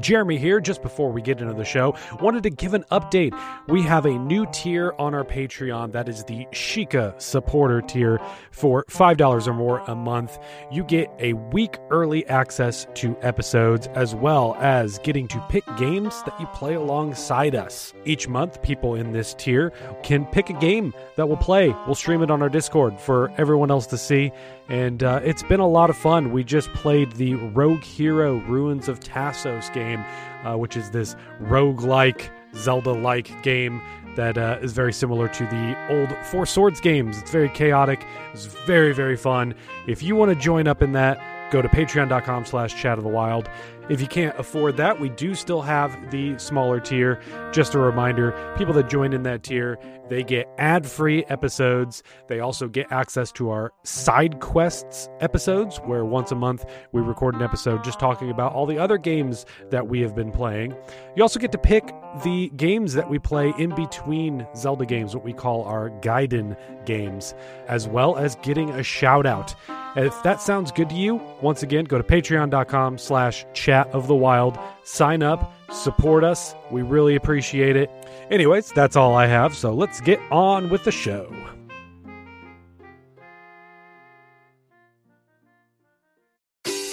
Jeremy here, just before we get into the show, wanted to give an update. We have a new tier on our Patreon that is the Sheikah supporter tier for $5 or more a month. You get a week early access to episodes as well as getting to pick games that you play alongside us. Each month, people in this tier can pick a game that we'll play. We'll stream it on our Discord for everyone else to see and uh, it's been a lot of fun. We just played the Rogue Hero Ruins of Tasos game, uh, which is this rogue-like, Zelda-like game that uh, is very similar to the old Four Swords games. It's very chaotic. It's very, very fun. If you want to join up in that, go to patreon.com slash chat of the wild if you can't afford that we do still have the smaller tier. Just a reminder people that join in that tier they get ad-free episodes. They also get access to our side quests episodes where once a month we record an episode just talking about all the other games that we have been playing. You also get to pick the games that we play in between zelda games what we call our gaiden games as well as getting a shout out if that sounds good to you, once again, go to patreon.com slash chat of the wild, sign up, support us. We really appreciate it. Anyways, that's all I have, so let's get on with the show.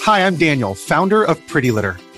Hi, I'm Daniel, founder of Pretty Litter.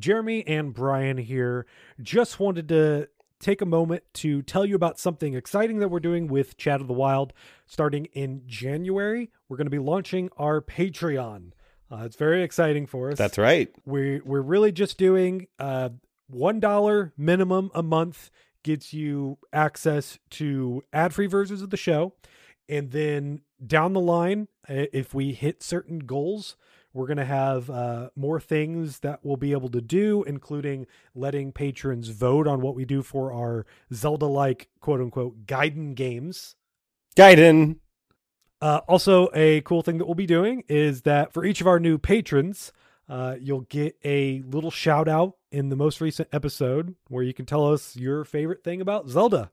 Jeremy and Brian here. Just wanted to take a moment to tell you about something exciting that we're doing with Chat of the Wild. Starting in January, we're going to be launching our Patreon. Uh, it's very exciting for us. That's right. We we're really just doing uh, one dollar minimum a month gets you access to ad free versions of the show, and then down the line, if we hit certain goals, we're going to have uh, more things that we'll be able to do, including letting patrons vote on what we do for our Zelda like quote unquote Gaiden games. Gaiden. Uh, also, a cool thing that we'll be doing is that for each of our new patrons, uh, you'll get a little shout out in the most recent episode where you can tell us your favorite thing about Zelda.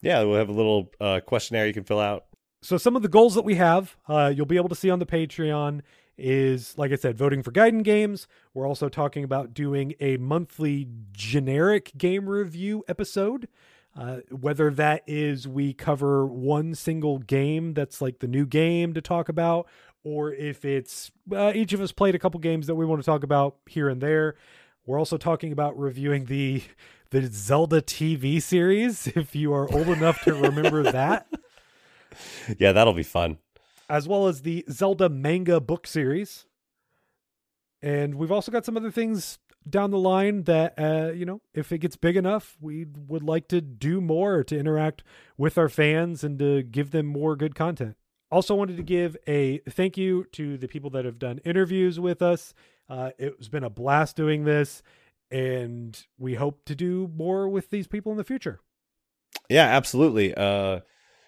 Yeah, we'll have a little uh, questionnaire you can fill out. So, some of the goals that we have, uh, you'll be able to see on the Patreon is, like I said, voting for Gaiden games. We're also talking about doing a monthly generic game review episode. Uh, whether that is we cover one single game that's like the new game to talk about, or if it's uh, each of us played a couple games that we want to talk about here and there. We're also talking about reviewing the the Zelda TV series. If you are old enough to remember that, yeah, that'll be fun as well as the Zelda manga book series. And we've also got some other things down the line that, uh, you know, if it gets big enough, we would like to do more to interact with our fans and to give them more good content. Also, wanted to give a thank you to the people that have done interviews with us. Uh, it's been a blast doing this, and we hope to do more with these people in the future. Yeah, absolutely. Uh,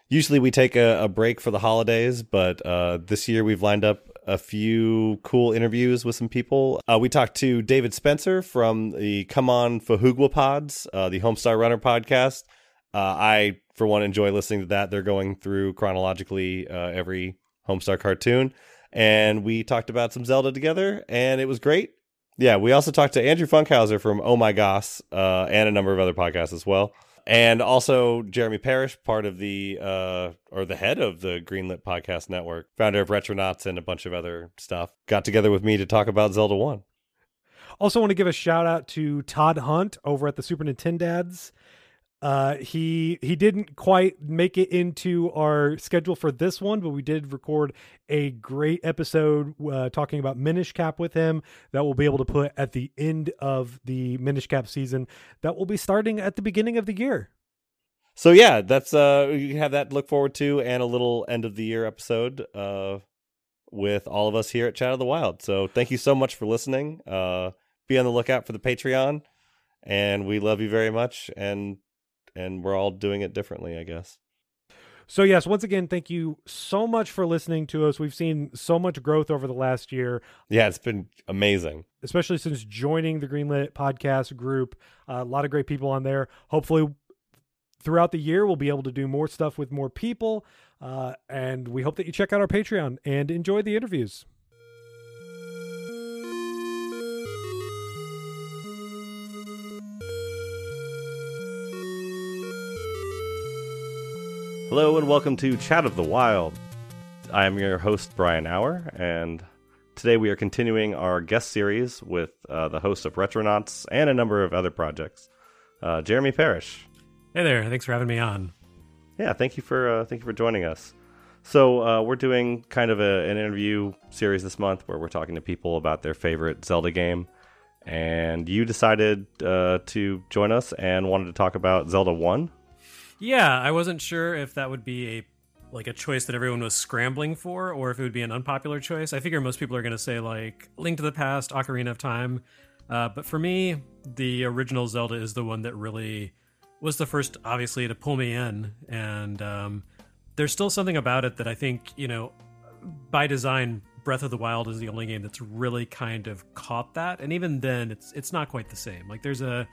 usually we take a, a, break for the holidays, but uh, this year we've lined up a few cool interviews with some people. Uh, we talked to David Spencer from the Come On Fahugwa Pods, uh, the Homestar Runner podcast. Uh, I, for one, enjoy listening to that. They're going through chronologically uh, every Homestar cartoon. And we talked about some Zelda together, and it was great. Yeah, we also talked to Andrew Funkhauser from Oh My Goss uh, and a number of other podcasts as well and also Jeremy Parish, part of the uh, or the head of the Greenlit Podcast Network, founder of Retronauts and a bunch of other stuff, got together with me to talk about Zelda One. Also, want to give a shout out to Todd Hunt over at the Super Nintendo Nintendads. Uh, he he didn't quite make it into our schedule for this one, but we did record a great episode uh, talking about Minish Cap with him that we'll be able to put at the end of the Minish Cap season that will be starting at the beginning of the year. So yeah, that's uh you have that to look forward to and a little end of the year episode uh with all of us here at Chat of the Wild. So thank you so much for listening. Uh be on the lookout for the Patreon and we love you very much and and we're all doing it differently, I guess. So, yes, once again, thank you so much for listening to us. We've seen so much growth over the last year. Yeah, it's been amazing. Especially since joining the Greenlit podcast group. Uh, a lot of great people on there. Hopefully, throughout the year, we'll be able to do more stuff with more people. Uh, and we hope that you check out our Patreon and enjoy the interviews. Hello and welcome to Chat of the Wild. I am your host, Brian Hour, and today we are continuing our guest series with uh, the host of Retronauts and a number of other projects, uh, Jeremy Parish. Hey there! Thanks for having me on. Yeah, thank you for uh, thank you for joining us. So uh, we're doing kind of a, an interview series this month where we're talking to people about their favorite Zelda game, and you decided uh, to join us and wanted to talk about Zelda One. Yeah, I wasn't sure if that would be a like a choice that everyone was scrambling for, or if it would be an unpopular choice. I figure most people are going to say like Link to the Past, Ocarina of Time, uh, but for me, the original Zelda is the one that really was the first, obviously, to pull me in, and um, there's still something about it that I think you know, by design, Breath of the Wild is the only game that's really kind of caught that, and even then, it's it's not quite the same. Like there's a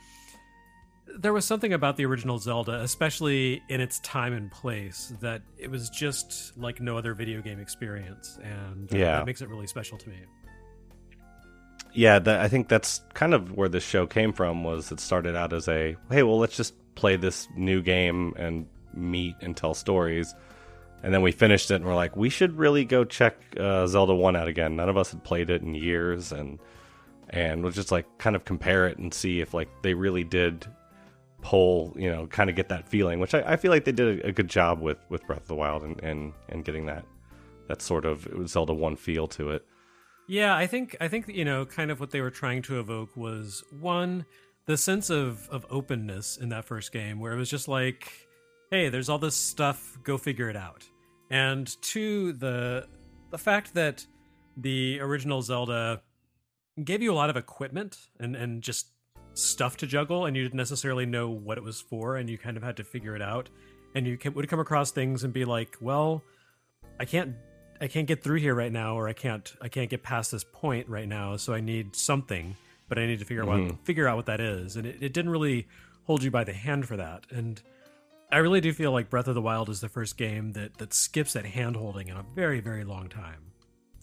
there was something about the original Zelda, especially in its time and place, that it was just like no other video game experience, and uh, Yeah. that makes it really special to me. Yeah, that, I think that's kind of where this show came from. Was it started out as a hey, well, let's just play this new game and meet and tell stories, and then we finished it and we're like, we should really go check uh, Zelda One out again. None of us had played it in years, and and we'll just like kind of compare it and see if like they really did pull, you know, kind of get that feeling, which I, I feel like they did a, a good job with with Breath of the Wild and and and getting that that sort of Zelda One feel to it. Yeah, I think I think you know, kind of what they were trying to evoke was one the sense of of openness in that first game, where it was just like, hey, there's all this stuff, go figure it out, and two the the fact that the original Zelda gave you a lot of equipment and and just stuff to juggle, and you didn't necessarily know what it was for, and you kind of had to figure it out, and you would come across things and be like, well, I can't I can't get through here right now, or I can't I can't get past this point right now, so I need something, but I need to figure out mm-hmm. figure out what that is, and it, it didn't really hold you by the hand for that, and I really do feel like Breath of the Wild is the first game that that skips that hand holding in a very very long time.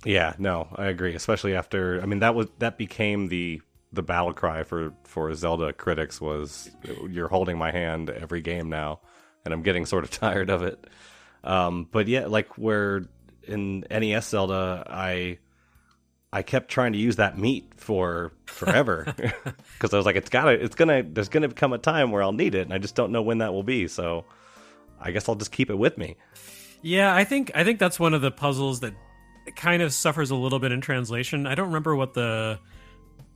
Yeah, no, I agree. Especially after, I mean, that was that became the the battle cry for for Zelda critics was you're holding my hand every game now, and I'm getting sort of tired of it. Um, but yeah, like where in NES Zelda, I I kept trying to use that meat for forever because I was like, it's gotta, it's gonna, there's gonna come a time where I'll need it, and I just don't know when that will be. So I guess I'll just keep it with me. Yeah, I think I think that's one of the puzzles that kind of suffers a little bit in translation. I don't remember what the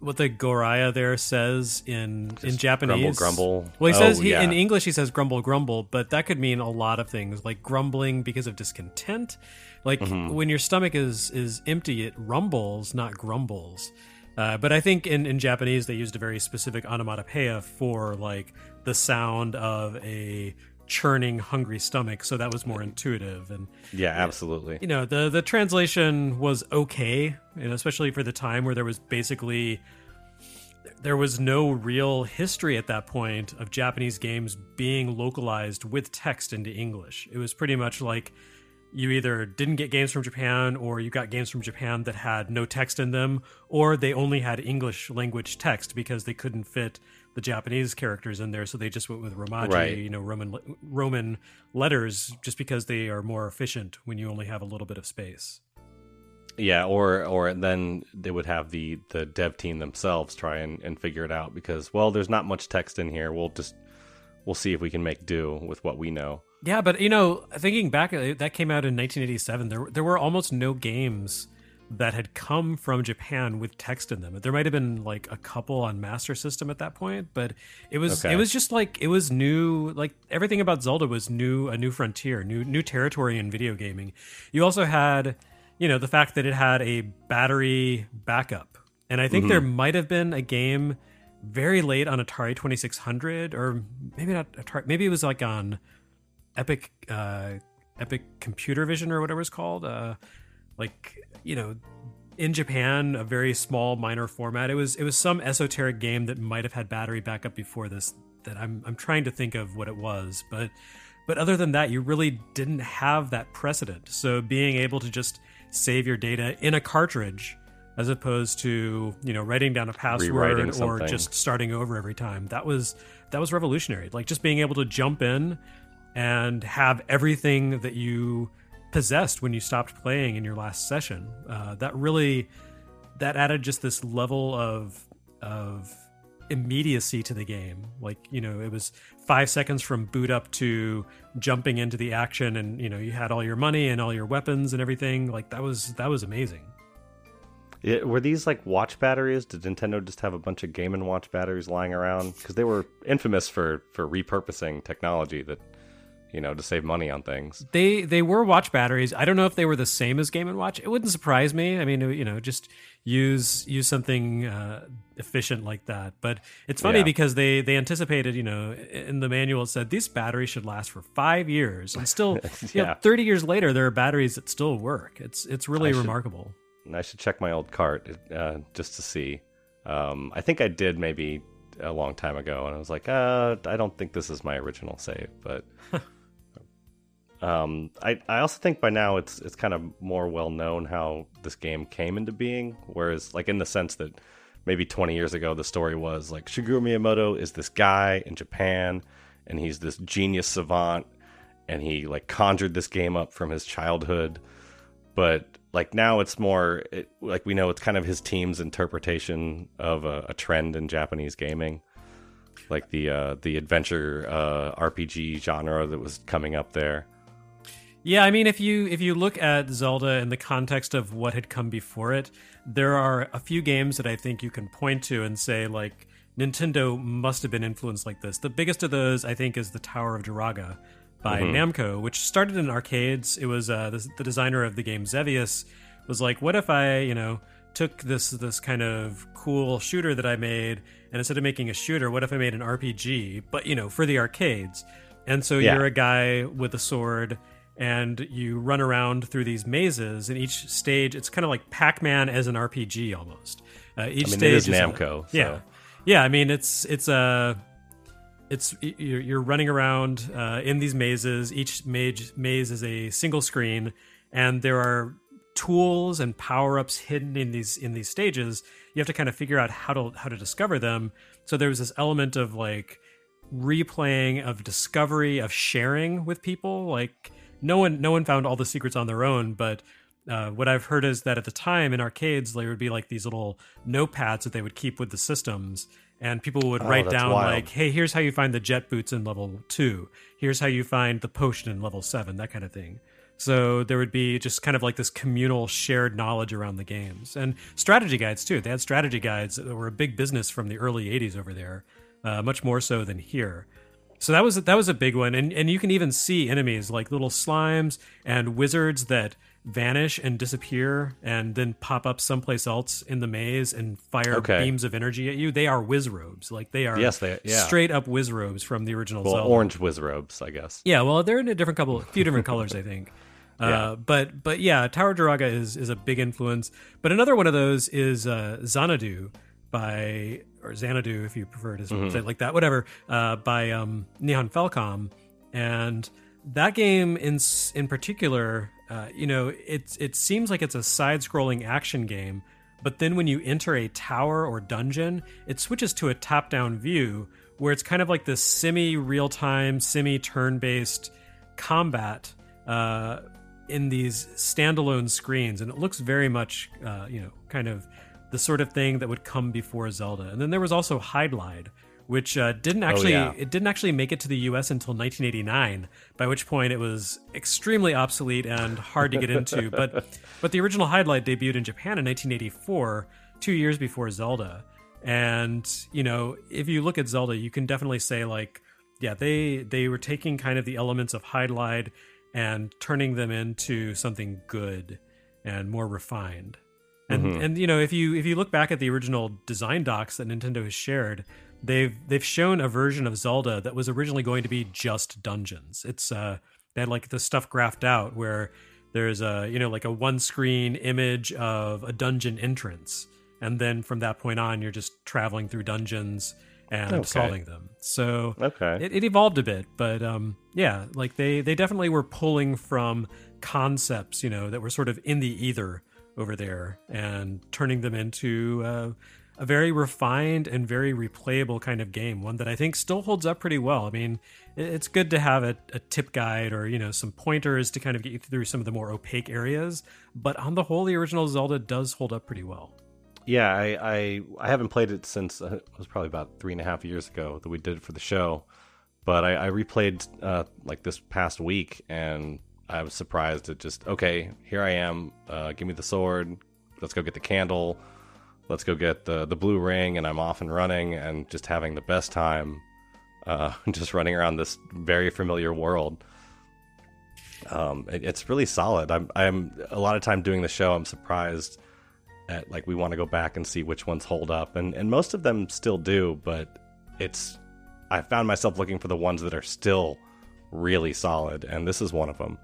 what the Goriya there says in in Japanese. grumble, grumble. Well, he Oh, says he, yeah. in English he says grumble grumble, but that could mean a lot of things, like grumbling because of discontent. Like Mm-hmm. when your stomach is is empty, it rumbles, not grumbles. Uh, but I think in, in Japanese they used a very specific onomatopoeia for like the sound of a churning hungry stomach, so that was more intuitive and Yeah, absolutely. you know the the translation was okay you know, especially for the time where there was basically there was no real history at that point of japanese games being localized with text into english it was pretty much like you either didn't get games from japan or you got games from japan that had no text in them or they only had english language text because they couldn't fit the japanese characters in there so they just went with romaji Right. you know roman roman letters just because they are more efficient when you only have a little bit of space Yeah, or or then they would have the the dev team themselves try and, and figure it out because well, there's not much text in here. We'll just we'll see if we can make do with what we know. yeah but you know thinking back uh, that came out in 1987 there there were almost no games that had come from Japan with text in them. There might have been like a couple on Master System at that point, but it was Okay. it was just like it was new. Like everything about Zelda was new, a new frontier, new new territory in video gaming. You also had, you know, the fact that it had a battery backup, and I think there might have been a game very late on Atari 2600, or maybe not Atari, maybe it was like on Epoch uh, Epoch Computer Vision or whatever it's called. Uh, like you know, in Japan, a very small minor format. It was it was some esoteric game that might have had battery backup before this. That I'm I'm trying to think of what it was, but but other than that, you really didn't have that precedent. So being able to just save your data in a cartridge as opposed to you know writing down a password or just starting over every time that was that was revolutionary like just being able to jump in and have everything that you possessed when you stopped playing in your last session uh, that really that added just this level of of immediacy to the game like you know it was five seconds from boot up to jumping into the action and you know you had all your money and all your weapons and everything like that was that was amazing it, were these like watch batteries? Did Nintendo just have a bunch of Game and Watch batteries lying around? Because they were infamous for for repurposing technology that you know to save money on things. They they were watch batteries. I don't know if they were the same as Game and Watch. It wouldn't surprise me. I mean, you know, just use use something uh, efficient like that. But it's funny yeah. because they they anticipated. You know, in the manual it said these batteries should last for five years, and still, yeah. you know, thirty years later, there are batteries that still work. It's it's really I remarkable. Should I should check my old cart uh, just to see. Um, I think I did maybe a long time ago, and I was like, uh, I don't think this is my original save. But um, I I also think by now it's it's kind of more well known how this game came into being. Whereas, like in the sense that maybe 20 years ago, the story was like Shigeru Miyamoto is this guy in Japan, and he's this genius savant, and he like conjured this game up from his childhood. But like now it's more it, like we know it's kind of his team's interpretation of a, a trend in Japanese gaming, like the uh, the adventure uh, RPG genre that was coming up there. Yeah, I mean, if you if you look at Zelda in the context of what had come before it, there are a few games that I think you can point to and say like Nintendo must have been influenced like this. The biggest of those, I think, is the Tower of Druaga, by mm-hmm. Namco, which started in arcades. It was uh, the, the designer of the game Xevious was like, "What if I, you know, took this this kind of cool shooter that I made, and instead of making a shooter, what if I made an RPG, but you know, for the arcades?" And so yeah. you're a guy with a sword and you run around through these mazes and each stage it's kind of like pac-man as an rpg almost uh, each I mean, stage is namco a, so. yeah yeah i mean it's it's a it's you're running around uh, in these mazes. Each maze maze is a single screen, and there are tools and power ups hidden in these in these stages. You have to kind of figure out how to how to discover them. So there's this element of like replaying, of discovery, of sharing with people. Like no one no one found all the secrets on their own, but uh, what I've heard is that at the time in arcades there would be like these little notepads that they would keep with the systems, and people would oh, write down wild. like hey here's how you find the jet boots in level 2 here's how you find the potion in level 7 that kind of thing. So there would be just kind of like this communal shared knowledge around the games. And strategy guides too. They had strategy guides that were a big business from the early 80s over there uh, much more so than here so that was that was a big one and and you can even see enemies like little slimes and wizards that vanish and disappear and then pop up someplace else in the maze and fire okay. beams of energy at you. They are whiz Wizzrobes. Like they are yes, they yeah. straight up whiz Wizzrobes from the original well, Zelda. orange Wizzrobes, I guess. Yeah, well, they're in a different couple, a few different colors, I think. Uh, yeah. but but yeah, Tower Druaga is is a big influence. But another one of those is uh, Xanadu by or Xanadu if you prefer to mm-hmm. say like that, whatever. Uh, by um, Nihon Falcom, and that game in in particular uh, you know, it it seems like it's a side-scrolling action game, but then when you enter a tower or dungeon, it switches to a top-down view where it's kind of like this semi-real-time, semi-turn-based combat uh, in these standalone screens, and it looks very much, uh, you know, kind of the sort of thing that would come before Zelda. And then there was also Hydlide, which uh, didn't oh, actually oh, yeah. it didn't actually make it to the U.S. until 1989. By which point it was extremely obsolete and hard to get into. but but the original Hydlide debuted in Japan in 1984, two years before Zelda. And you know, if you look at Zelda, you can definitely say like, yeah, they they were taking kind of the elements of Hydlide and turning them into something good and more refined. And Mm-hmm. and you know if you if you look back at the original design docs that Nintendo has shared, they've they've shown a version of Zelda that was originally going to be just dungeons. It's uh they had like the stuff graphed out where there's a you know like a one screen image of a dungeon entrance, and then from that point on you're just traveling through dungeons and Okay. solving them. So Okay. it, it evolved a bit, but um, yeah, like they they definitely were pulling from concepts, you know, that were sort of in the ether over there and turning them into uh, a very refined and very replayable kind of game. One that I think still holds up pretty well. I mean, it's good to have a, a tip guide or you know some pointers to kind of get you through some of the more opaque areas, but on the whole, the original Zelda does hold up pretty well. Yeah, I, I I haven't played it since uh, it was probably about three and a half years ago that we did it for the show, but I, I replayed uh, like this past week and I was surprised at just okay, here I am. Uh, give me the sword. Let's go get the candle. Let's go get the the blue ring, and I'm off and running and just having the best time, uh, just running around this very familiar world. Um, it, it's really solid. I'm I'm a lot of time doing the show. I'm surprised at like we want to go back and see which ones hold up and and most of them still do but it's i found myself looking for the ones that are still really solid and this is one of them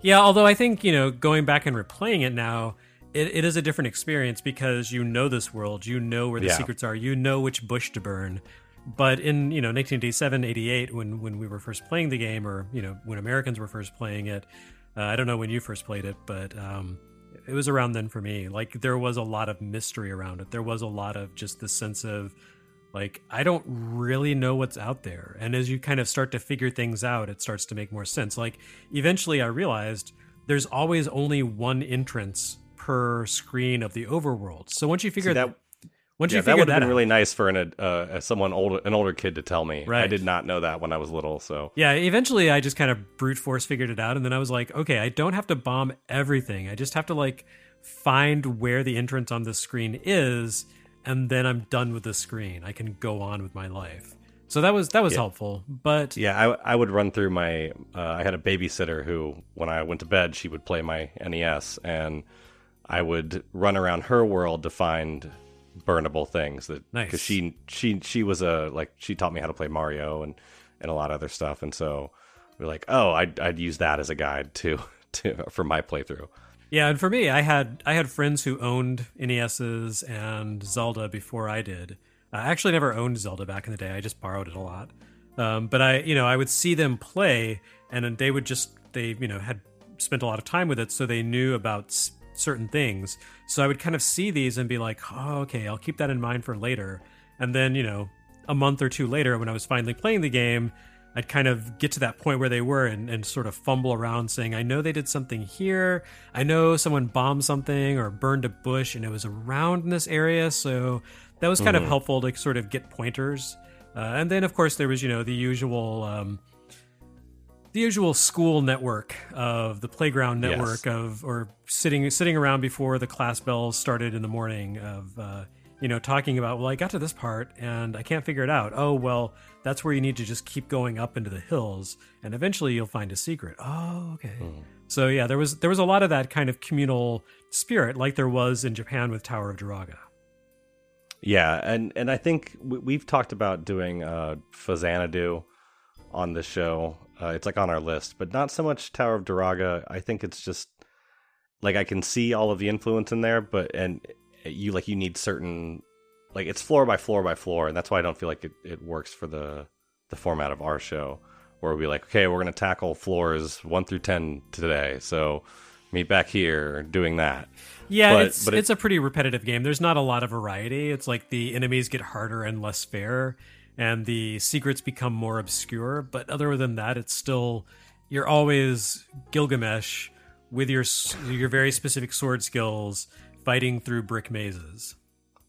Yeah, although I think, you know, going back and replaying it now, it, it is a different experience because you know this world, you know where the Yeah. secrets are, you know which bush to burn. But in, you know, 1987, 88, when, when we were first playing the game, or, you know, when Americans were first playing it, uh, I don't know when you first played it, but um, it was around then for me. Like, there was a lot of mystery around it. There was a lot of just the sense of, like i don't really know what's out there. And as you kind of start to figure things out it starts to make more sense. Like eventually i realized there's always only one entrance per screen of the overworld. So once you figure that- once yeah you that would have been out, really nice for an uh, someone older an older kid to tell me. Right. i did not know that when i was little so. Yeah eventually i just kind of brute force figured it out and then i was like okay i don't have to bomb everything. I just have to like find where the entrance on the screen is and then i'm done with the screen. I can go on with my life. So that was that was helpful but yeah i, I would run through my uh, i had a babysitter who when i went to bed she would play my nes and i would run around her world to find burnable things that Nice. because she she she was a like she taught me how to play mario and and a lot of other stuff and so we're like oh i'd, I'd use that as a guide to to for my playthrough Yeah, and for me, I had I had friends who owned NESs and Zelda before I did. I actually never owned Zelda back in the day. I just borrowed it a lot. Um, but I, you know, I would see them play, and they would just they, you know, had spent a lot of time with it, so they knew about certain things. So I would kind of see these and be like, oh, okay, I'll keep that in mind for later. And then, you know, a month or two later, when I was finally playing the game, I'd kind of get to that point where they were and, and sort of fumble around saying, I know they did something here. I know someone bombed something or burned a bush and it was around in this area. So that was kind of helpful to sort of get pointers. Uh, and then, of course, there was, you know, the usual. Um, the usual school network of the playground Yes. network of or sitting sitting around before the class bells started in the morning of uh, you know talking about well I got to this part and I can't figure it out oh well that's where you need to just keep going up into the hills and eventually you'll find a secret oh okay so yeah there was there was a lot of that kind of communal spirit like there was in Japan with Tower of Druaga Yeah, and and I think we, we've talked about doing uh, Faxanadu on the show. Uh, it's like on our list, but not so much Tower of Druaga. I think it's just like I can see all of the influence in there, but and you like you need certain like it's floor by floor by floor, and that's why I don't feel like it, it works for the the format of our show, where we like okay, we're gonna tackle floors one through ten today, so meet back here doing that. Yeah, But- it's but it- it's a pretty repetitive game. There's not a lot of variety. It's like the enemies get harder and less fair, and the secrets become more obscure. But other than that, it's still you're always Gilgamesh with your your very specific sword skills fighting through brick mazes.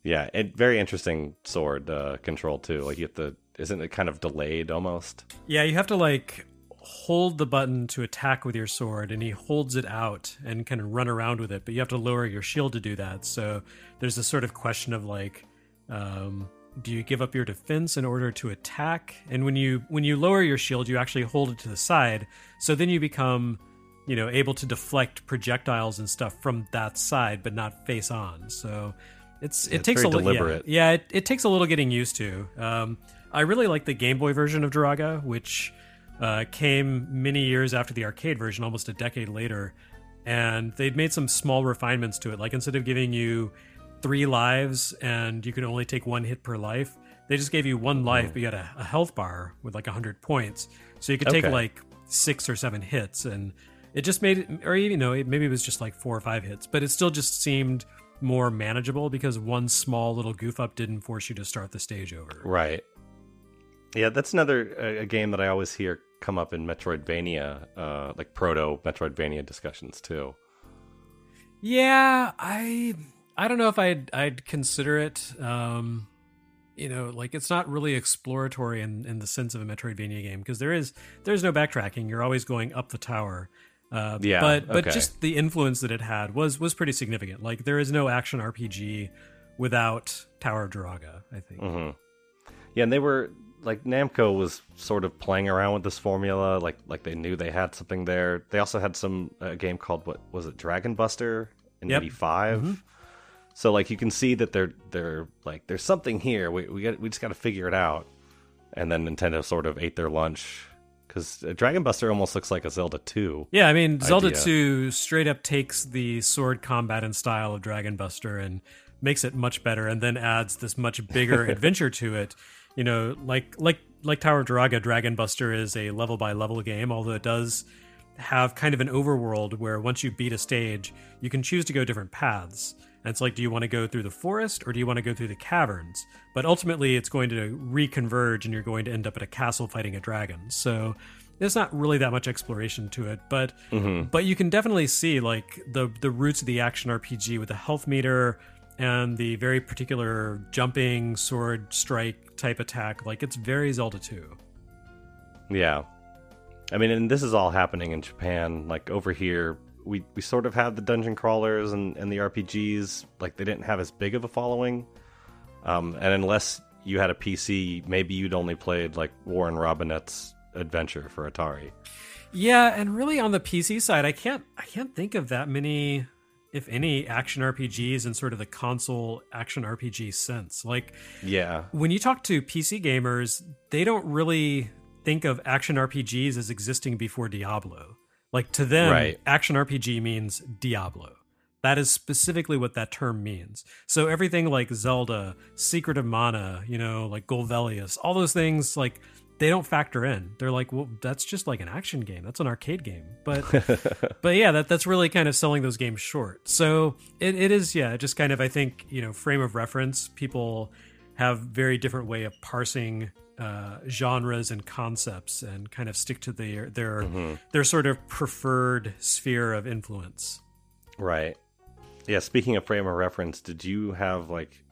Yeah, and very interesting sword uh, control too. Like you have to, isn't it kind of delayed almost? Yeah, you have to like hold the button to attack with your sword, and he holds it out and kind of run around with it. But you have to lower your shield to do that. So there's a sort of question of like, um, do you give up your defense in order to attack? And when you when you lower your shield, you actually hold it to the side. So then you become you know, able to deflect projectiles and stuff from that side, but not face on. So it's it It's takes a little deliberate. Yeah, yeah it, it takes a little getting used to. Um, I really like the Game Boy version of Druaga, which uh, came many years after the arcade version, almost a decade later. And they'd made some small refinements to it. Like instead of giving you three lives and you can only take one hit per life, they just gave you one life, but you had a, a health bar with like 100 points. So you could take Okay. like six or seven hits. And it just made it, or you know, it, maybe it was just like four or five hits, but it still just seemed more manageable because one small little goof up didn't force you to start the stage over. Right. Yeah, that's another uh, a game that I always hear come up in Metroidvania, uh, like proto Metroidvania discussions too. Yeah, I I don't know if I'd I'd consider it. Um, you know, like it's not really exploratory in, in the sense of a Metroidvania game because there is there's no backtracking. You're always going up the tower. Uh, Yeah, but but okay. just the influence that it had was was pretty significant. Like there is no action RPG without Tower of Druaga. I think. hmm Yeah, and they were like Namco was sort of playing around with this formula, like like they knew they had something there. They also had some a game called what was it, Dragon Buster in Yep. '85. So like you can see that they're they're like there's something here. We we got we just got to figure it out. And then Nintendo sort of ate their lunch because Dragon Buster almost looks like a Zelda 2. Yeah, I mean, Zelda idea. 2 straight up takes the sword combat and style of Dragon Buster and makes it much better and then adds this much bigger adventure to it. You know, like like like Tower of Druaga, Dragon Buster is a level by level game, although it does have kind of an overworld where once you beat a stage, you can choose to go different paths. And it's like, do you want to go through the forest or do you want to go through the caverns? But ultimately, it's going to reconverge and you're going to end up at a castle fighting a dragon. So there's not really that much exploration to it, but mm-hmm. but you can definitely see like the the roots of the action RPG with the health meter and the very particular jumping sword strike type attack. Like it's very Zelda 2. Yeah. I mean, and this is all happening in Japan. Like over here, we, we sort of have the dungeon crawlers and, and the RPGs. Like they didn't have as big of a following. Um, and unless you had a PC, maybe you'd only played like Warren Robinett's Adventure for Atari. Yeah, and really on the PC side, I can't I can't think of that many if any action RPGs in sort of the console action RPG sense. Like Yeah. when you talk to PC gamers, they don't really think of action RPGs as existing before Diablo. Like to them, Right. action RPG means Diablo. That is specifically what that term means. So everything like Zelda, Secret of Mana, you know, like Golvelius, all those things like they don't factor in. They're like, well, that's just like an action game. That's an arcade game. But but yeah, that that's really kind of selling those games short. So it, it is, yeah, just kind of I think, you know, frame of reference, people have very different way of parsing uh, genres and concepts and kind of stick to their their their sort of preferred sphere of influence. Right. Yeah, speaking of frame of reference, did you have like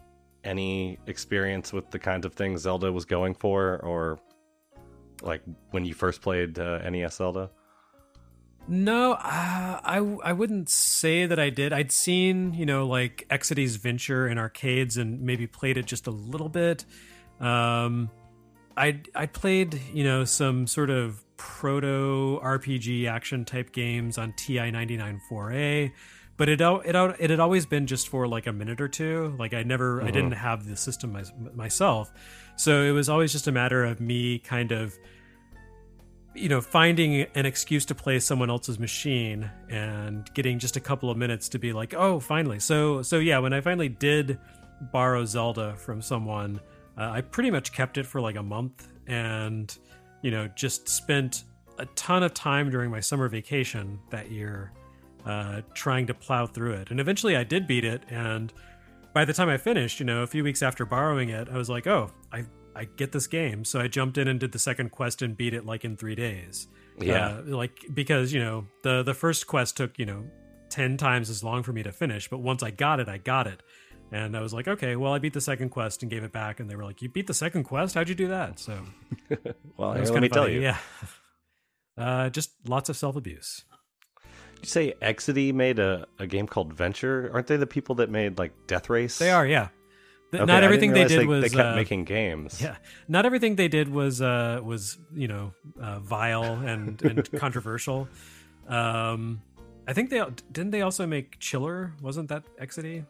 any experience with the kinds of things Zelda was going for or like when you first played uh, NES Zelda? No, uh, I I wouldn't say that I did. I'd seen you know like Exidy's Venture in arcades and maybe played it just a little bit. Um, I I played you know some sort of proto RPG action type games on TI 99 4A, but it it it had always been just for like a minute or two. Like I never I didn't mm-hmm. have the system my, myself, so it was always just a matter of me kind of you know, finding an excuse to play someone else's machine and getting just a couple of minutes to be like, oh, finally. So, so yeah, when I finally did borrow Zelda from someone, uh, I pretty much kept it for like a month and, you know, just spent a ton of time during my summer vacation that year uh, trying to plow through it. And eventually I did beat it. And by the time I finished, you know, a few weeks after borrowing it, I was like, oh, I I get this game. So I jumped in and did the second quest and beat it like in three days. Yeah. Uh, like because you know the the first quest took you know ten times as long for me to finish, but once I got it, I got it. And I was like, okay, well, I beat the second quest and gave it back, and they were like, "You beat the second quest? How'd you do that?" So Well, was let me of tell you. yeah, uh, just lots of self abuse. Did you say Exidy made a, a game called Venture? Aren't they the people that made like Death Race? They are, yeah. Th- Okay, not everything they did realize was they kept uh, making games. Yeah, not everything they did was uh, was you know uh, vile and and controversial. Um, I think they didn't they also make Chiller. Wasn't that Exidy?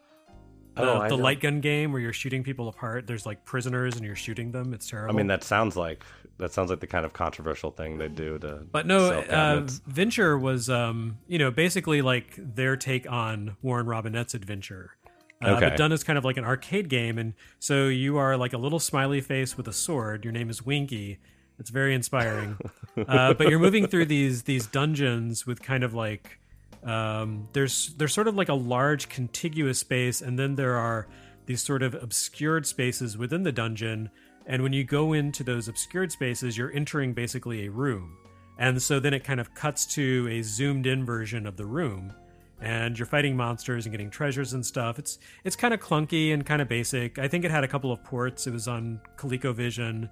The, Oh, the light gun game where you're shooting people apart. There's like prisoners and you're shooting them. It's terrible. I mean, that sounds like that sounds like the kind of controversial thing they do to. But no, uh. Venture was, um, you know, basically like their take on Warren Robinett's Adventure. Uh, Okay. But done as kind of like an arcade game. And so you are like a little smiley face with a sword. Your name is Winky. It's very inspiring. uh, but you're moving through these these dungeons with kind of like um, there's there's sort of like a large contiguous space, and then there are these sort of obscured spaces within the dungeon. And when you go into those obscured spaces, you're entering basically a room. And so then it kind of cuts to a zoomed in version of the room. And you're fighting monsters and getting treasures and stuff. It's it's kind of clunky and kind of basic. I think it had a couple of ports. It was on ColecoVision.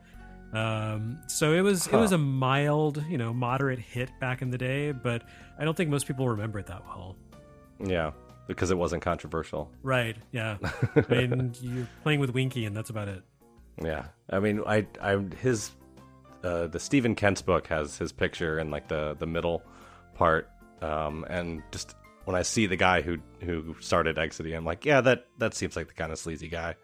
Um, so it was it was a mild, you know, moderate hit back in the day, but I don't think most people remember it that well. yeah, because it wasn't controversial. Right? Yeah. I mean, you're playing with Winky, and that's about it. Yeah, I mean, I, I, his, uh, the Steven Kent's book has his picture in like the the middle part, um, and just when I see the guy who who started Exidy, I'm like, yeah, that that seems like the kind of sleazy guy.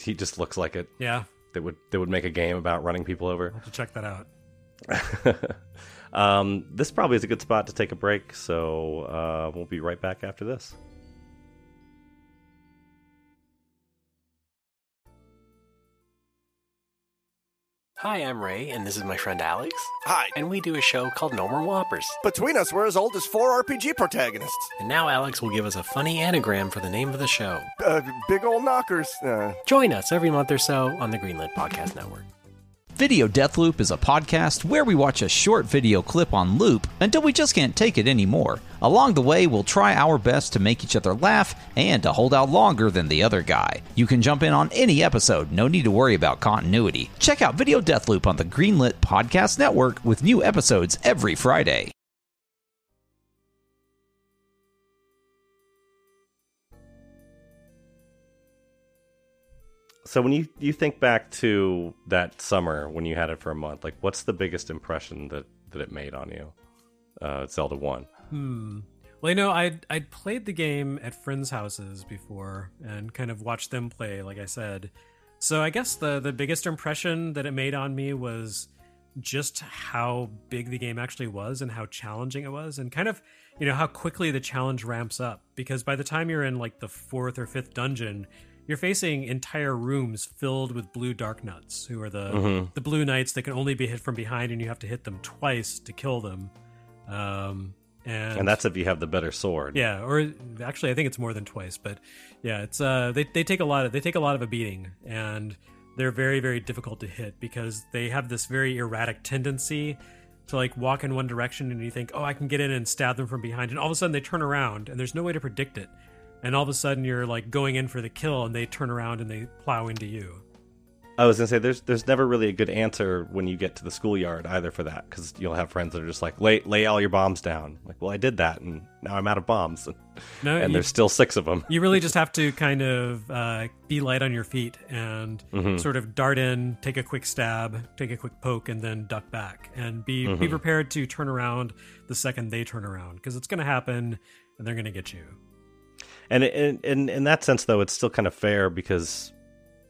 He just looks like it. Yeah, That would that would make a game about running people over. I'll have to check that out. um, this probably is a good spot to take a break, so uh, we'll be right back after this. Hi, I'm Ray, and this is my friend Alex. Hi. And we do a show called No More Whoppers. Between us, we're as old as four RPG protagonists. And now Alex will give us a funny anagram for the name of the show. Uh, big old knockers. Uh, Join us every month or so on the Greenlit Podcast Network. Video Death Loop is a podcast where we watch a short video clip on loop until we just can't take it anymore. Along the way, we'll try our best to make each other laugh and to hold out longer than the other guy. You can jump in on any episode, no need to worry about continuity. Check out Video Death Loop on the Greenlit Podcast Network with new episodes every Friday. So when you you think back to that summer when you had it for a month, like what's the biggest impression that that it made on you? Uh, Zelda One. Hmm. Well, you know, I'd I'd played the game at friends' houses before and kind of watched them play, like I said. So I guess the the biggest impression that it made on me was just how big the game actually was and how challenging it was and kind of you know how quickly the challenge ramps up because by the time you're in like the fourth or fifth dungeon you're facing entire rooms filled with blue Darknuts who are the the blue knights that can only be hit from behind and you have to hit them twice to kill them um and, And that's if you have the better sword. yeah, or actually, I think it's more than twice. But yeah, it's uh, they they take a lot of they take a lot of a beating, and they're very very difficult to hit because they have this very erratic tendency to like walk in one direction, and you think, oh, I can get in and stab them from behind, and all of a sudden they turn around, and there's no way to predict it, and all of a sudden you're like going in for the kill, and they turn around and they plow into you. I was gonna say there's there's never really a good answer when you get to the schoolyard either for that because you'll have friends that are just like lay lay all your bombs down. Like, well, I did that and now I'm out of bombs, No, and you- there's still six of them. you really just have to kind of uh, be light on your feet and sort of dart in, take a quick stab, take a quick poke, and then duck back, and be be prepared to turn around the second they turn around because it's going to happen, and they're going to get you. And in, in that sense, though, it's still kind of fair because,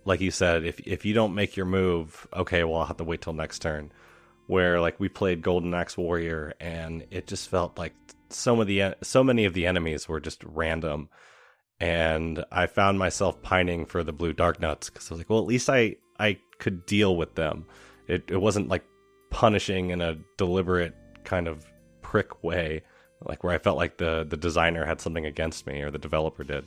like you said, if if you don't make your move, okay, well, I'll have to wait till next turn. Where like we played Golden Axe Warrior, and it just felt like some of the so many of the enemies were just random, and I found myself pining for the blue Darknuts because I was like, well, at least I I could deal with them. It it wasn't like punishing in a deliberate kind of prick way, like where I felt like the the designer had something against me or the developer did.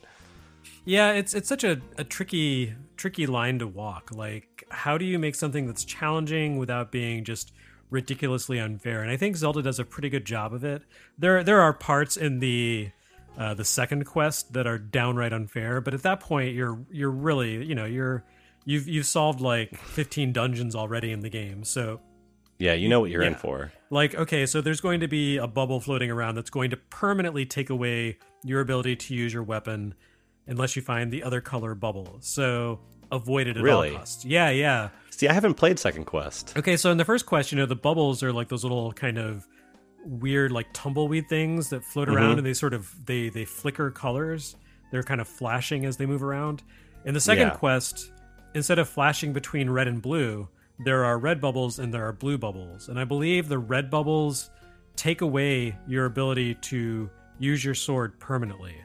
Yeah, it's it's such a, a tricky tricky line to walk. Like, how do you make something that's challenging without being just ridiculously unfair? And I think Zelda does a pretty good job of it. There there are parts in the uh, the second quest that are downright unfair, but at that point you're you're really you know you're you've you've solved like 15 dungeons already in the game. So Yeah, you know what you're in for. like okay so there's going to be a bubble floating around that's going to permanently take away your ability to use your weapon unless you find the other color bubble so avoid it at Really? all costs yeah yeah See, I haven't played Second Quest. okay so in the first quest you know the bubbles are like those little kind of weird like tumbleweed things that float mm-hmm. around and they sort of they they flicker colors. They're kind of flashing as they move around. In the second Yeah. quest, instead of flashing between red and blue, there are red bubbles and there are blue bubbles. And I believe the red bubbles take away your ability to use your sword permanently.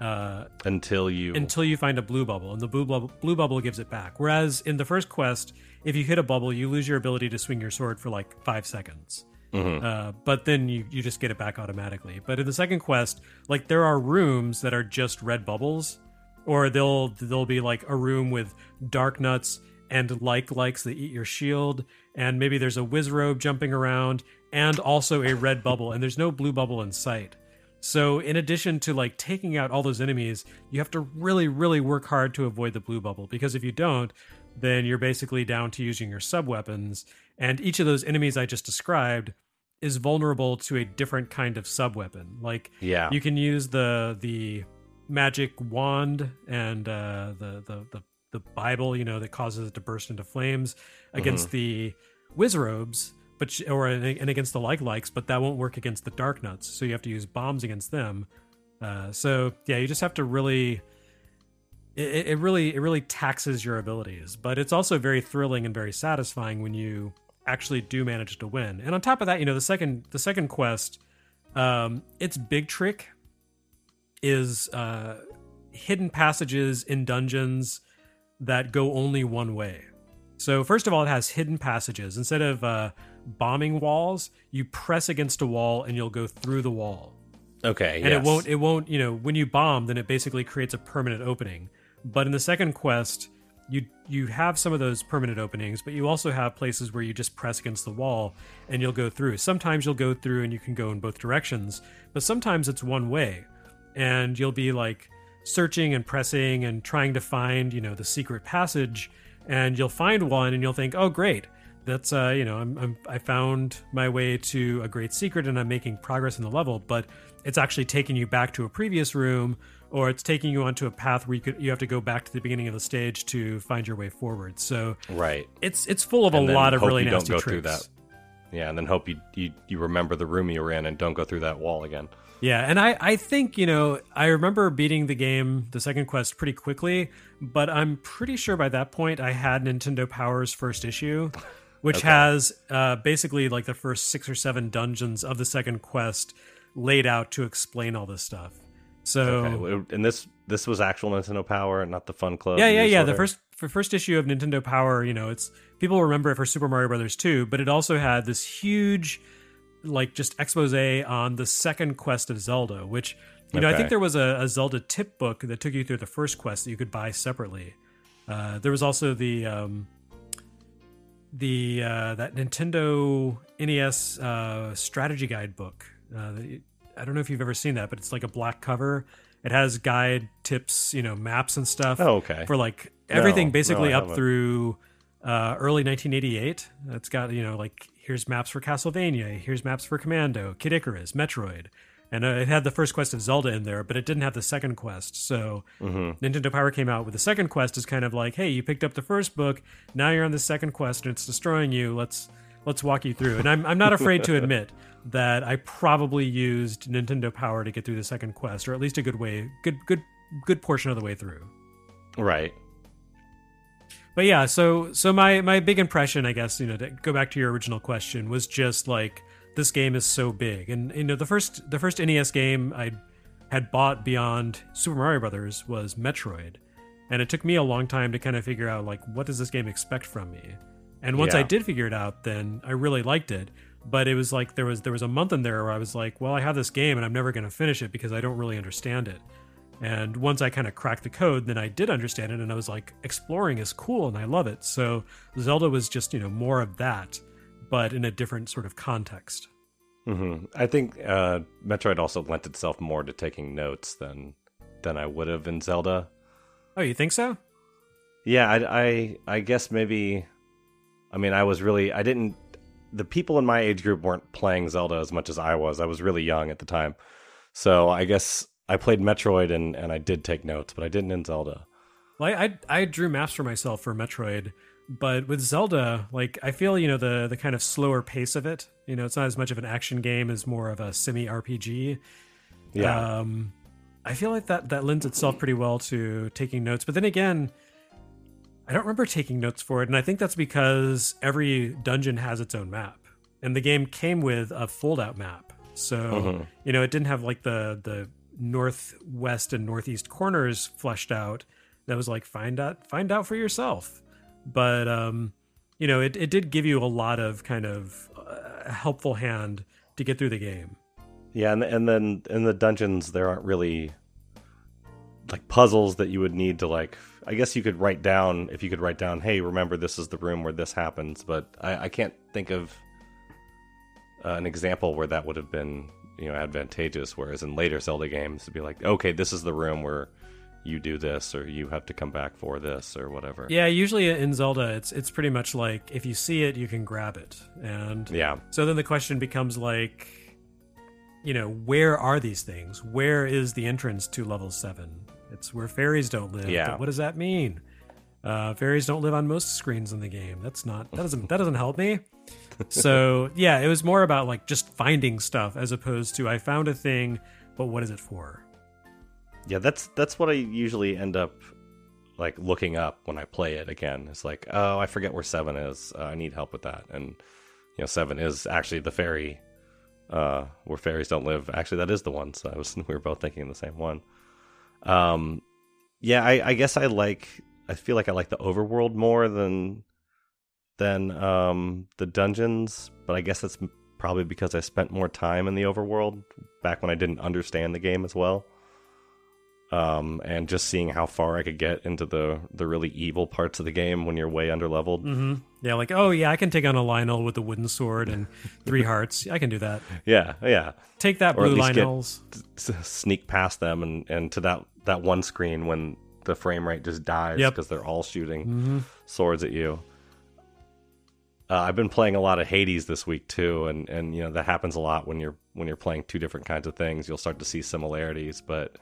Uh, Until you until you find a blue bubble, and the blue bubble, blue bubble gives it back. Whereas in the first quest, if you hit a bubble, you lose your ability to swing your sword for like five seconds. Uh, but then you, you just get it back automatically. But in the second quest, like there are rooms that are just red bubbles, or they'll they'll be like a room with Darknuts and like likes that eat your shield, and maybe there's a Wizzrobe jumping around, and also a red bubble, and there's no blue bubble in sight. So in addition to like taking out all those enemies, you have to really, really work hard to avoid the blue bubble because if you don't, then you're basically down to using your sub weapons. And each of those enemies I just described is vulnerable to a different kind of sub weapon. Like Yeah. you can use the the magic wand and uh, the, the the the Bible, you know, that causes it to burst into flames against the Wizzrobes, but sh- or and against the like likes, but that won't work against the Darknuts. So you have to use bombs against them. Uh, so yeah, you just have to really. It, it really it really taxes your abilities, but it's also very thrilling and very satisfying when you actually do manage to win. And on top of that, you know the second the second quest, um, its big trick is uh, hidden passages in dungeons that go only one way. So first of all, it has hidden passages. Instead of uh, bombing walls, you press against a wall and you'll go through the wall. Okay. And yes. it won't it won't, you know, when you bomb, then it basically creates a permanent opening. But in the second quest, you you have some of those permanent openings, but you also have places where you just press against the wall and you'll go through. Sometimes you'll go through and you can go in both directions, but sometimes it's one way. And you'll be like searching and pressing and trying to find, you know, the secret passage and you'll find one and you'll think, "Oh, great. That's uh, you know, I'm, I'm I found my way to a great secret and I'm making progress in the level, but it's actually taking you back to a previous room or it's taking you onto a path where you could you have to go back to the beginning of the stage to find your way forward. So right. it's it's full of And a lot of really you nasty don't go tricks. through that. Yeah, and then hope you, you you remember the room you were in and don't go through that wall again. Yeah, and I, I think, you know, I remember beating the game, the second quest, pretty quickly, but I'm pretty sure by that point I had Nintendo Power's first issue, which has uh, basically like the first six or seven dungeons of the second quest laid out to explain all this stuff. So, Okay, and this this was actual Nintendo Power, not the Fun Club. yeah, yeah, yeah. The first for first issue of Nintendo Power, you know, it's people remember it for Super Mario Brothers 2, but it also had this huge like just expose on the second quest of Zelda, which you know, I think there was a, a Zelda tip book that took you through the first quest that you could buy separately. Uh, there was also the um, the uh, that Nintendo NES uh, strategy guide book. Uh, I don't know if you've ever seen that, but it's like a black cover. It has guide tips, you know, maps and stuff. Oh, okay. For like everything, No, basically no, up through uh, early 1988. It's got you know like here's maps for Castlevania, here's maps for Commando, Kid Icarus, Metroid, and uh, it had the first quest of Zelda in there, but it didn't have the second quest. So Mm-hmm. Nintendo Power came out with the second quest is kind of like, hey, you picked up the first book, now you're on the second quest and it's destroying you. Let's let's walk you through. And I'm I'm not afraid to admit that I probably used Nintendo Power to get through the second quest, or at least a good way, good good good portion of the way through. right. But yeah, so so my my big impression, I guess, you know, to go back to your original question, was just like this game is so big, and you know, the first the first NES game I had bought beyond Super Mario Brothers was Metroid, and it took me a long time to kind of figure out like what does this game expect from me, and once I did figure it out, then I really liked it. But it was like there was there was a month in there where I was like, well, I have this game and I'm never going to finish it because I don't really understand it. And once I kind of cracked the code, then I did understand it, and I was like, exploring is cool, and I love it. So Zelda was just you know more of that, but in a different sort of context. hmm I think uh, Metroid also lent itself more to taking notes than than I would have in Zelda. Oh, you think so? Yeah, I, I I guess maybe. I mean, I was really I didn't. The people in my age group weren't playing Zelda as much as I was. I was really young at the time, so I guess I played Metroid and and I did take notes, but I didn't in Zelda. Well, I, I I drew maps for myself for Metroid, but with Zelda, like I feel you know the the kind of slower pace of it. You know, it's not as much of an action game as more of a semi RPG. Yeah. Um, I feel like that that lends itself pretty well to taking notes. But then again, I don't remember taking notes for it, and I think that's because every dungeon has its own map, and the game came with a fold-out map. So Mhm. you know, it didn't have like the the northwest and northeast corners fleshed out. That was like find out find out for yourself. But um, you know, it it did give you a lot of kind of uh, helpful hand to get through the game. Yeah, and and then in the dungeons there aren't really like puzzles that you would need to like. I guess you could write down if you could write down, "Hey, remember this is the room where this happens." But I, I can't think of uh, an example where that would have been you know advantageous. Whereas in later Zelda games, it'd be like, "Okay, this is the room where you do this, or you have to come back for this, or whatever." Yeah, usually in Zelda, it's it's pretty much like if you see it, you can grab it, and Yeah. So then the question becomes like, you know, where are these things? Where is the entrance to level seven? It's where fairies don't live. Yeah. What does that mean? Uh, fairies don't live on most screens in the game. That's not that doesn't that doesn't help me. So yeah, it was more about like just finding stuff as opposed to I found a thing, but what is it for? Yeah, that's that's what I usually end up like looking up when I play it again. It's like, oh, I forget where seven is. Uh, I need help with that. And you know, seven is actually the fairy uh, where fairies don't live. Actually, that is the one. So I was we were both thinking the same one. Um, yeah, I, I guess I like. I feel like I like the overworld more than than um the dungeons, but I guess that's probably because I spent more time in the overworld back when I didn't understand the game as well um, and just seeing how far I could get into the the really evil parts of the game when you're way under leveled. hmm Yeah, like oh yeah, I can take on a Lynel with a wooden sword and three hearts. I can do that. Yeah, yeah. Take that, Or blue least get- Lynels. Sneak past them and and to that that one screen when the frame rate just dies Yep. because they're all shooting Mhm. swords at you. Uh, I've been playing a lot of Hades this week too, and and you know that happens a lot when you're when you're playing two different kinds of things. You'll start to see similarities, but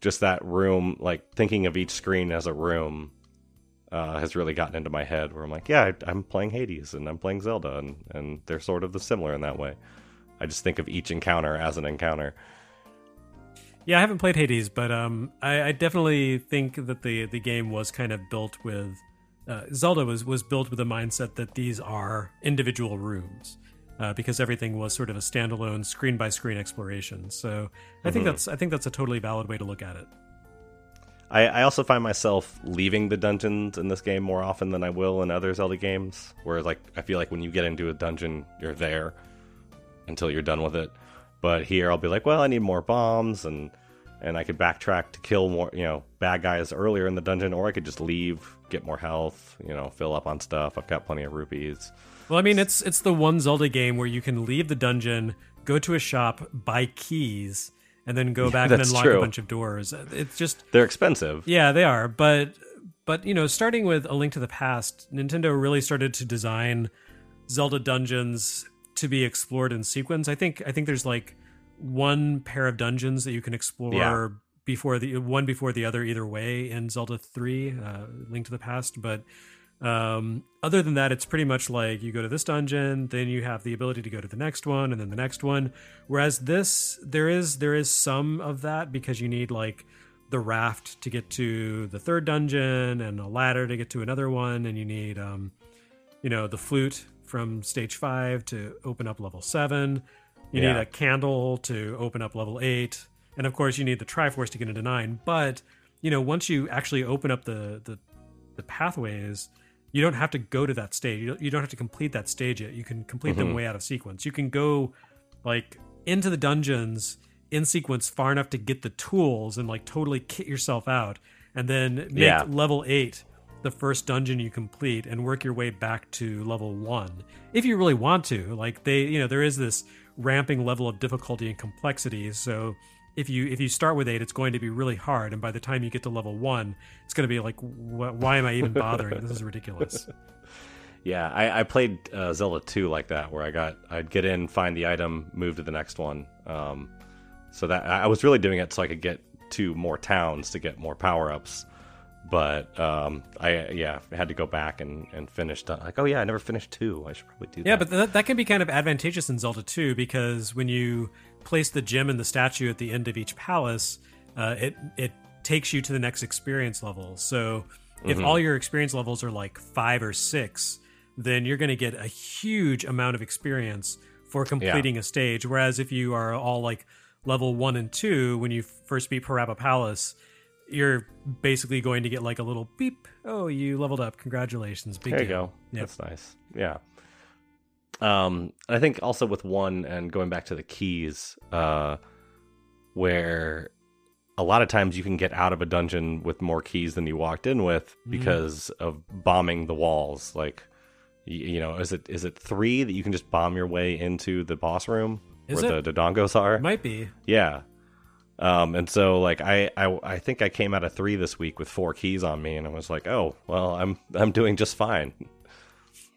just that room, like thinking of each screen as a room, uh, has really gotten into my head. Where I'm like, yeah, I, I'm playing Hades and I'm playing Zelda, and and they're sort of the similar in that way. I just think of each encounter as an encounter. Yeah, I haven't played Hades, but um, I, I definitely think that the the game was kind of built with uh, Zelda was was built with the mindset that these are individual rooms. Uh, because everything was sort of a standalone screen by screen exploration, so I think Mhm. that's I think that's a totally valid way to look at it. I, I also find myself leaving the dungeons in this game more often than I will in other Zelda games. where like, I feel like when you get into a dungeon, you're there until you're done with it. But here, I'll be like, well, I need more bombs, and and I could backtrack to kill more, you know, bad guys earlier in the dungeon, or I could just leave, get more health, you know, fill up on stuff. I've got plenty of rupees. Well, I mean, it's it's the one Zelda game where you can leave the dungeon, go to a shop, buy keys, and then go Yeah, back and unlock true. a bunch of doors. It's just They're expensive. Yeah, they are. But but you know, starting with A Link to the Past, Nintendo really started to design Zelda dungeons to be explored in sequence. I think I think there's like one pair of dungeons that you can explore Yeah. Before the one before the other either way in Zelda 3, uh, Link to the Past, but um, other than that, it's pretty much like you go to this dungeon, then you have the ability to go to the next one, and then the next one. Whereas this, there is there is some of that because you need like the raft to get to the third dungeon, and a ladder to get to another one, and you need um, you know, the flute from stage five to open up level seven. You need a candle to open up level eight, and of course you need the Triforce to get into nine. But you know, once you actually open up the the, the pathways, you don't have to go to that stage. You don't, you don't have to complete that stage yet. You can complete them Mhm. way out of sequence. You can go like into the dungeons in sequence far enough to get the tools and like totally kit yourself out, and then make Yeah. level eight the first dungeon you complete and work your way back to level one if you really want to like they you know there is this ramping level of difficulty and complexity so if you if you start with eight it's going to be really hard and by the time you get to level one it's going to be like wh- why am i even bothering this is ridiculous Yeah, I, I played uh, Zelda 2 like that, where I got I'd get in, find the item, move to the next one. Um, so that I was really doing it so I could get to more towns to get more power ups. but um, I yeah had to go back and and finish. Like, oh yeah, I never finished two. I should probably do that. Yeah, but that, that can be kind of advantageous in Zelda 2 because when you place the gem and the statue at the end of each palace, uh, it it takes you to the next experience level. So if Mhm. all your experience levels are like five or six, then you're going to get a huge amount of experience for completing a stage. Whereas if you are all like level one and two when you first beat Parapa Palace, you're basically going to get like a little beep. Oh, you leveled up! Congratulations! Big there you deal. go. Yep. That's nice. Yeah. Um, I think also with one and going back to the keys, uh, where a lot of times you can get out of a dungeon with more keys than you walked in with Mhm. because of bombing the walls. Like, you, you know, is it is it three that you can just bomb your way into the boss room Is where it? the Dodongos are? Might be. Yeah. Um, and so like I, I I think I came out of three this week with four keys on me, and I was like, oh well, I'm I'm doing just fine.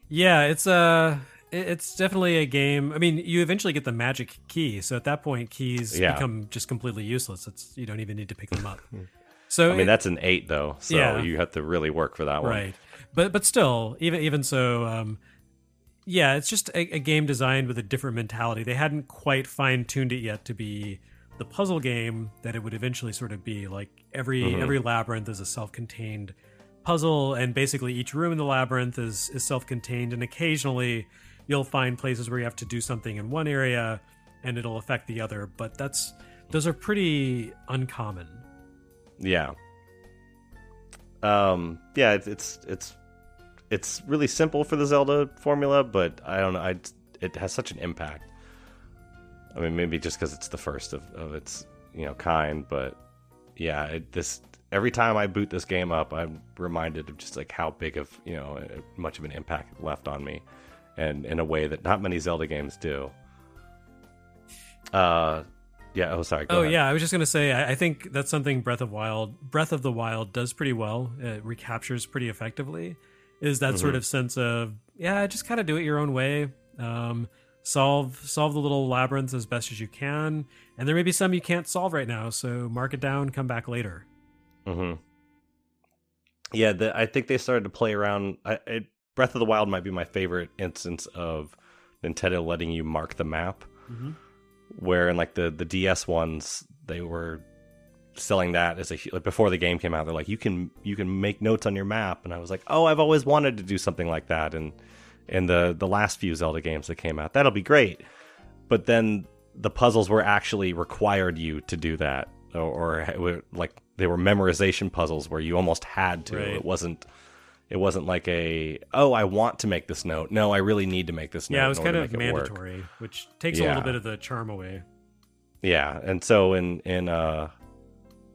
Yeah, it's uh it's definitely a game. I mean, you eventually get the magic key, so at that point, keys Yeah. become just completely useless. It's you don't even need to pick them up. So I mean it- that's an eight though, so Yeah. you have to really work for that one. right, but but still, even even so, um, yeah, it's just a, a game designed with a different mentality. They hadn't quite fine tuned it yet to be the puzzle game that it would eventually sort of be. Like every Mhm. every labyrinth is a self contained puzzle, and basically each room in the labyrinth is is self contained, and occasionally you'll find places where you have to do something in one area and it'll affect the other. But that's those are pretty uncommon. Yeah. Um. Yeah. It's it's it's it's really simple for the Zelda formula, but I don't know. I it has such an impact. I mean, maybe just because it's the first of, of its you know kind, but yeah, it, this every time I boot this game up, I'm reminded of just like how big of you know much of an impact it left on me, and in a way that not many Zelda games do. Uh, yeah. Oh, sorry. Oh ahead. yeah, I was just gonna say I, I think that's something Breath of Wild Breath of the Wild does pretty well. It recaptures pretty effectively. Is that sort Mhm. of sense of yeah, just kind of do it your own way. Um, solve solve the little labyrinths as best as you can, and there may be some you can't solve right now. So mark it down, come back later. hmm Yeah, the, I think they started to play around. I, it, Breath of the Wild might be my favorite instance of Nintendo letting you mark the map. Mhm. Where in like the the DS ones, they were selling that as a like before the game came out. They're like, you can you can make notes on your map, and I was like, oh, I've always wanted to do something like that. And in the the last few Zelda games that came out, that'll be great. But then the puzzles were actually required you to do that, or, or were, like they were memorization puzzles where you almost had to. Right. It wasn't. It wasn't like a oh I want to make this note. No, I really need to make this note. Yeah, it was kind of to make it work. mandatory, which takes a little bit of the charm away. Yeah, and so in in uh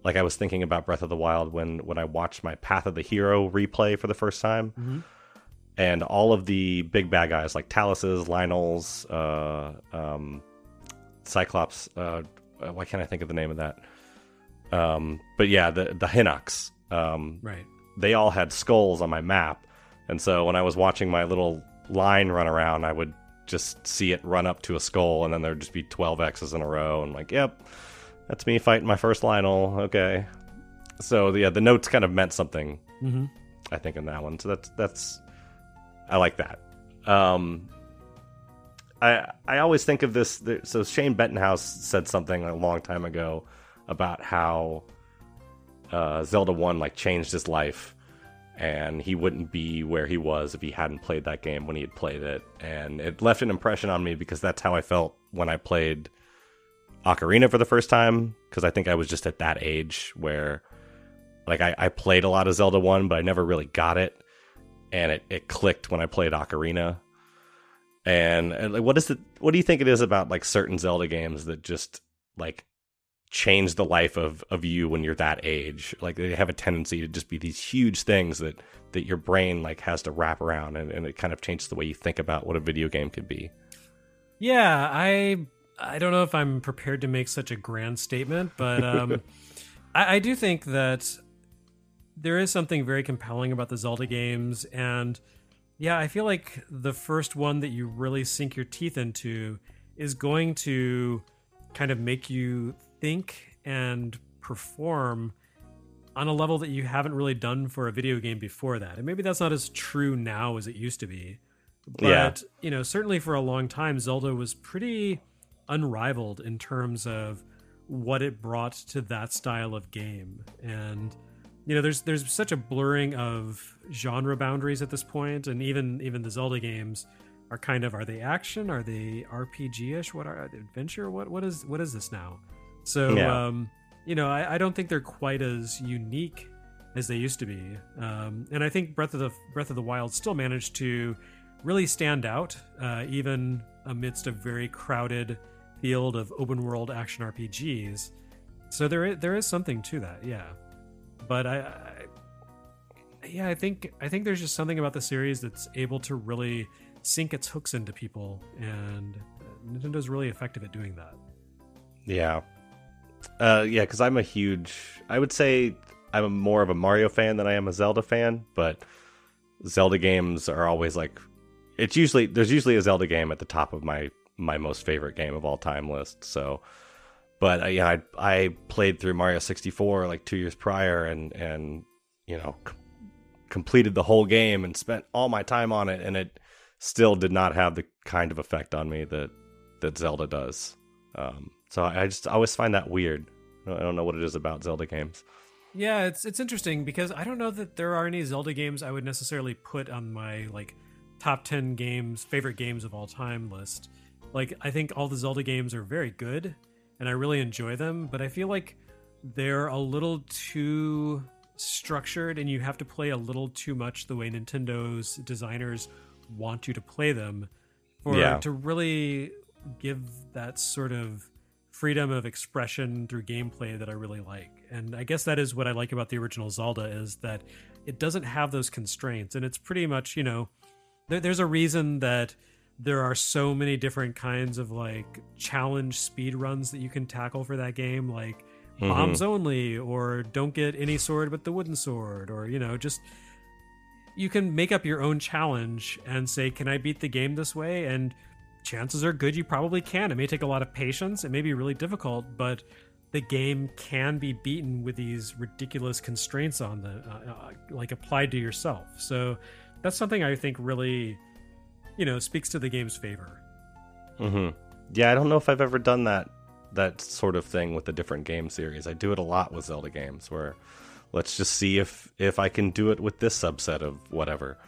like I was thinking about Breath of the Wild when when I watched my Path of the Hero replay for the first time, Mhm. and all of the big bad guys like Taluses, Lynels, uh, um, Cyclops. Uh, uh, why can't I think of the name of that? Um, but yeah, the the Hinox. Um, Right. They all had skulls on my map, and so when I was watching my little line run around, I would just see it run up to a skull, and then there'd just be twelve X's in a row, and like, yep, that's me fighting my first Lynel. Okay, so yeah, the notes kind of meant something, hmm I think, in that one. So that's that's I like that. Um, I I always think of this. So Shane Bettenhausen said something a long time ago about how uh, Zelda One like changed his life, and he wouldn't be where he was if he hadn't played that game when he had played it, and it left an impression on me because that's how I felt when I played Ocarina for the first time. Because I think I was just at that age where, like, I, I played a lot of Zelda One, but I never really got it, and it, it clicked when I played Ocarina. And, and like, what is it? What do you think it is about like certain Zelda games that just like change the life of of you when you're that age. Like they have a tendency to just be these huge things that that your brain like has to wrap around and, and it kind of changes the way you think about what a video game could be. Yeah, I I don't know if I'm prepared to make such a grand statement, but um, I, I do think that there is something very compelling about the Zelda games, and yeah, I feel like the first one that you really sink your teeth into is going to kind of make you think and perform on a level that you haven't really done for a video game before that. And maybe that's not as true now as it used to be. But, Yeah. you know, certainly for a long time, Zelda was pretty unrivaled in terms of what it brought to that style of game. And, you know, there's there's such a blurring of genre boundaries at this point, and even even the Zelda games are kind of are they action? Are they RPG ish? What are, are adventure? What what is what is this now? So Yeah. um, you know, I, I don't think they're quite as unique as they used to be. Um, and I think Breath of the Breath of the Wild still managed to really stand out, uh, even amidst a very crowded field of open world action RPGs. So there is, there is something to that, yeah. But I, I, yeah, I think I think there's just something about the series that's able to really sink its hooks into people, and Nintendo's really effective at doing that. Yeah. Uh, yeah, because I'm a huge. I would say I'm more of a Mario fan than I am a Zelda fan, but Zelda games are always like. It's usually there's usually a Zelda game at the top of my my most favorite game of all time list. So, but uh, yeah, I I played through Mario 64 like two years prior, and and you know c- completed the whole game and spent all my time on it, and it still did not have the kind of effect on me that that Zelda does. Um, so I just I always find that weird. I don't know what it is about Zelda games. Yeah, it's it's interesting because I don't know that there are any Zelda games I would necessarily put on my like top 10 games favorite games of all time list. Like I think all the Zelda games are very good and I really enjoy them, but I feel like they're a little too structured and you have to play a little too much the way Nintendo's designers want you to play them for Yeah. to really give that sort of freedom of expression through gameplay that I really like. And I guess that is what I like about the original Zelda is that it doesn't have those constraints. And it's pretty much, you know, there, there's a reason that there are so many different kinds of like challenge speed runs that you can tackle for that game like mm-hmm. bombs only or don't get any sword but the wooden sword or you know just you can make up your own challenge and say can i beat the game this way? And chances are good you probably can it may take a lot of patience it may be really difficult but the game can be beaten with these ridiculous constraints on the uh, uh, like applied to yourself so that's something i think really you know speaks to the game's favor hmm Yeah, I don't know if I've ever done that that sort of thing with a different game series. I do it a lot with Zelda games, where let's just see if if I can do it with this subset of whatever.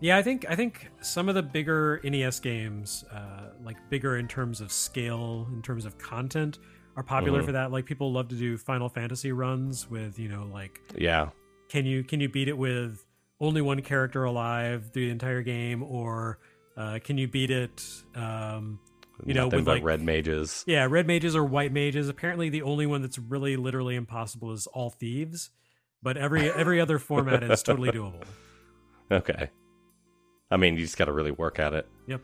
Yeah, I think I think some of the bigger NES games, uh, like bigger in terms of scale, in terms of content, are popular Mhm. for that. Like people love to do Final Fantasy runs with you know like Yeah, can you can you beat it with only one character alive through the entire game, or uh, can you beat it? Um, you know, Nothing with but like red mages. yeah, red mages or white mages. Apparently, the only one that's really literally impossible is all thieves, but every every other format is totally doable. Okay. I mean, you just got to really work at it. Yep.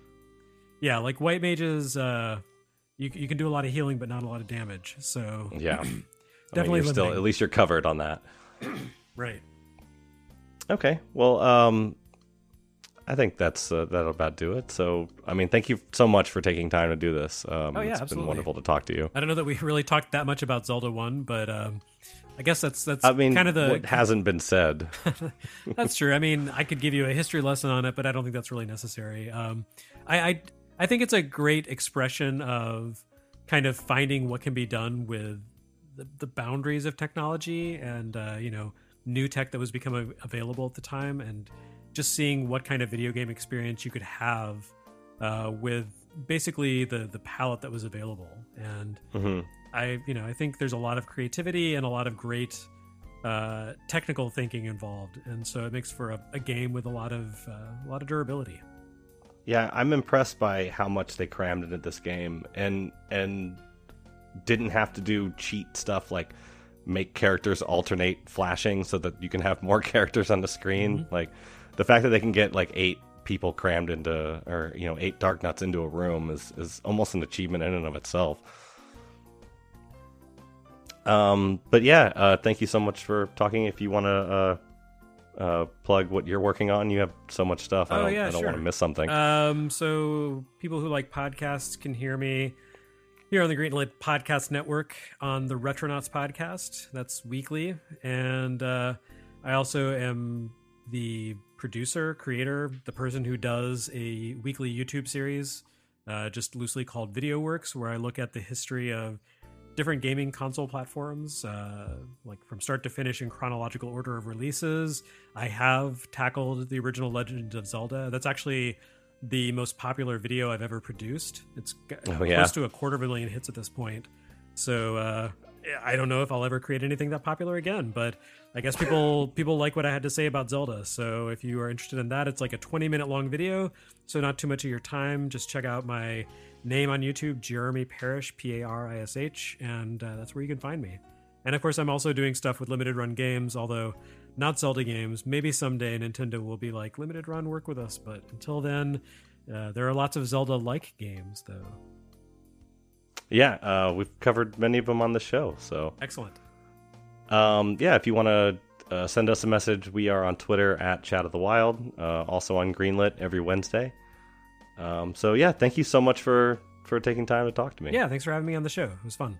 Yeah, like white mages, uh, you you can do a lot of healing, but not a lot of damage. So Yeah. I mean, Definitely still at least you're covered on that. right. Okay. Well, um, I think that's uh, that'll about do it. So, I mean, thank you so much for taking time to do this. Um, Oh, yeah, it's absolutely. been wonderful to talk to you. I don't know that we really talked that much about Zelda One, but um, I guess that's that's I mean, kind of the what hasn't been said. that's true. I mean, I could give you a history lesson on it, but I don't think that's really necessary. Um, I, I I think it's a great expression of kind of finding what can be done with the, the boundaries of technology and uh, you know new tech that was becoming available at the time, and just seeing what kind of video game experience you could have uh, with basically the the palette that was available. And hmm I you know I think there's a lot of creativity and a lot of great uh, technical thinking involved, and so it makes for a, a game with a lot of uh, a lot of durability. Yeah, I'm impressed by how much they crammed into this game, and and didn't have to do cheat stuff like make characters alternate flashing so that you can have more characters on the screen. Mm-hmm. Like the fact that they can get like eight people crammed into, or you know, eight Darknuts into a room is is almost an achievement in and of itself. Um, but yeah, uh, thank you so much for talking. If you want to uh, uh, plug what you're working on, you have so much stuff. I Oh, don't, yeah, I don't want to miss something. Um, so people who like podcasts can hear me here on the Greenlit Podcast Network on the Retronauts podcast. That's weekly. And uh, I also am the producer, creator, the person who does a weekly YouTube series, uh, just loosely called Video Works, where I look at the history of different gaming console platforms, uh, like from start to finish in chronological order of releases. I have tackled the original Legend of Zelda. That's actually the most popular video I've ever produced. It's oh, yeah. close to a quarter of a million hits at this point. So uh, I don't know if I'll ever create anything that popular again, but I guess people people like what I had to say about Zelda. So if you are interested in that, it's like a 20 minute long video, so not too much of your time. Just check out my name on YouTube, Jeremy Parish, P A R I S H, and uh, that's where you can find me. And of course, I'm also doing stuff with limited run games, although not Zelda games. Maybe someday Nintendo will be like, limited run, work with us. But until then, uh, there are lots of Zelda like games, though. Yeah, uh, we've covered many of them on the show. So excellent. Um, yeah, if you want to uh, send us a message, we are on Twitter at Chat of the Wild, uh, also on Greenlit every Wednesday. Um, so yeah, thank you so much for for taking time to talk to me. Yeah, thanks for having me on the show. It was fun.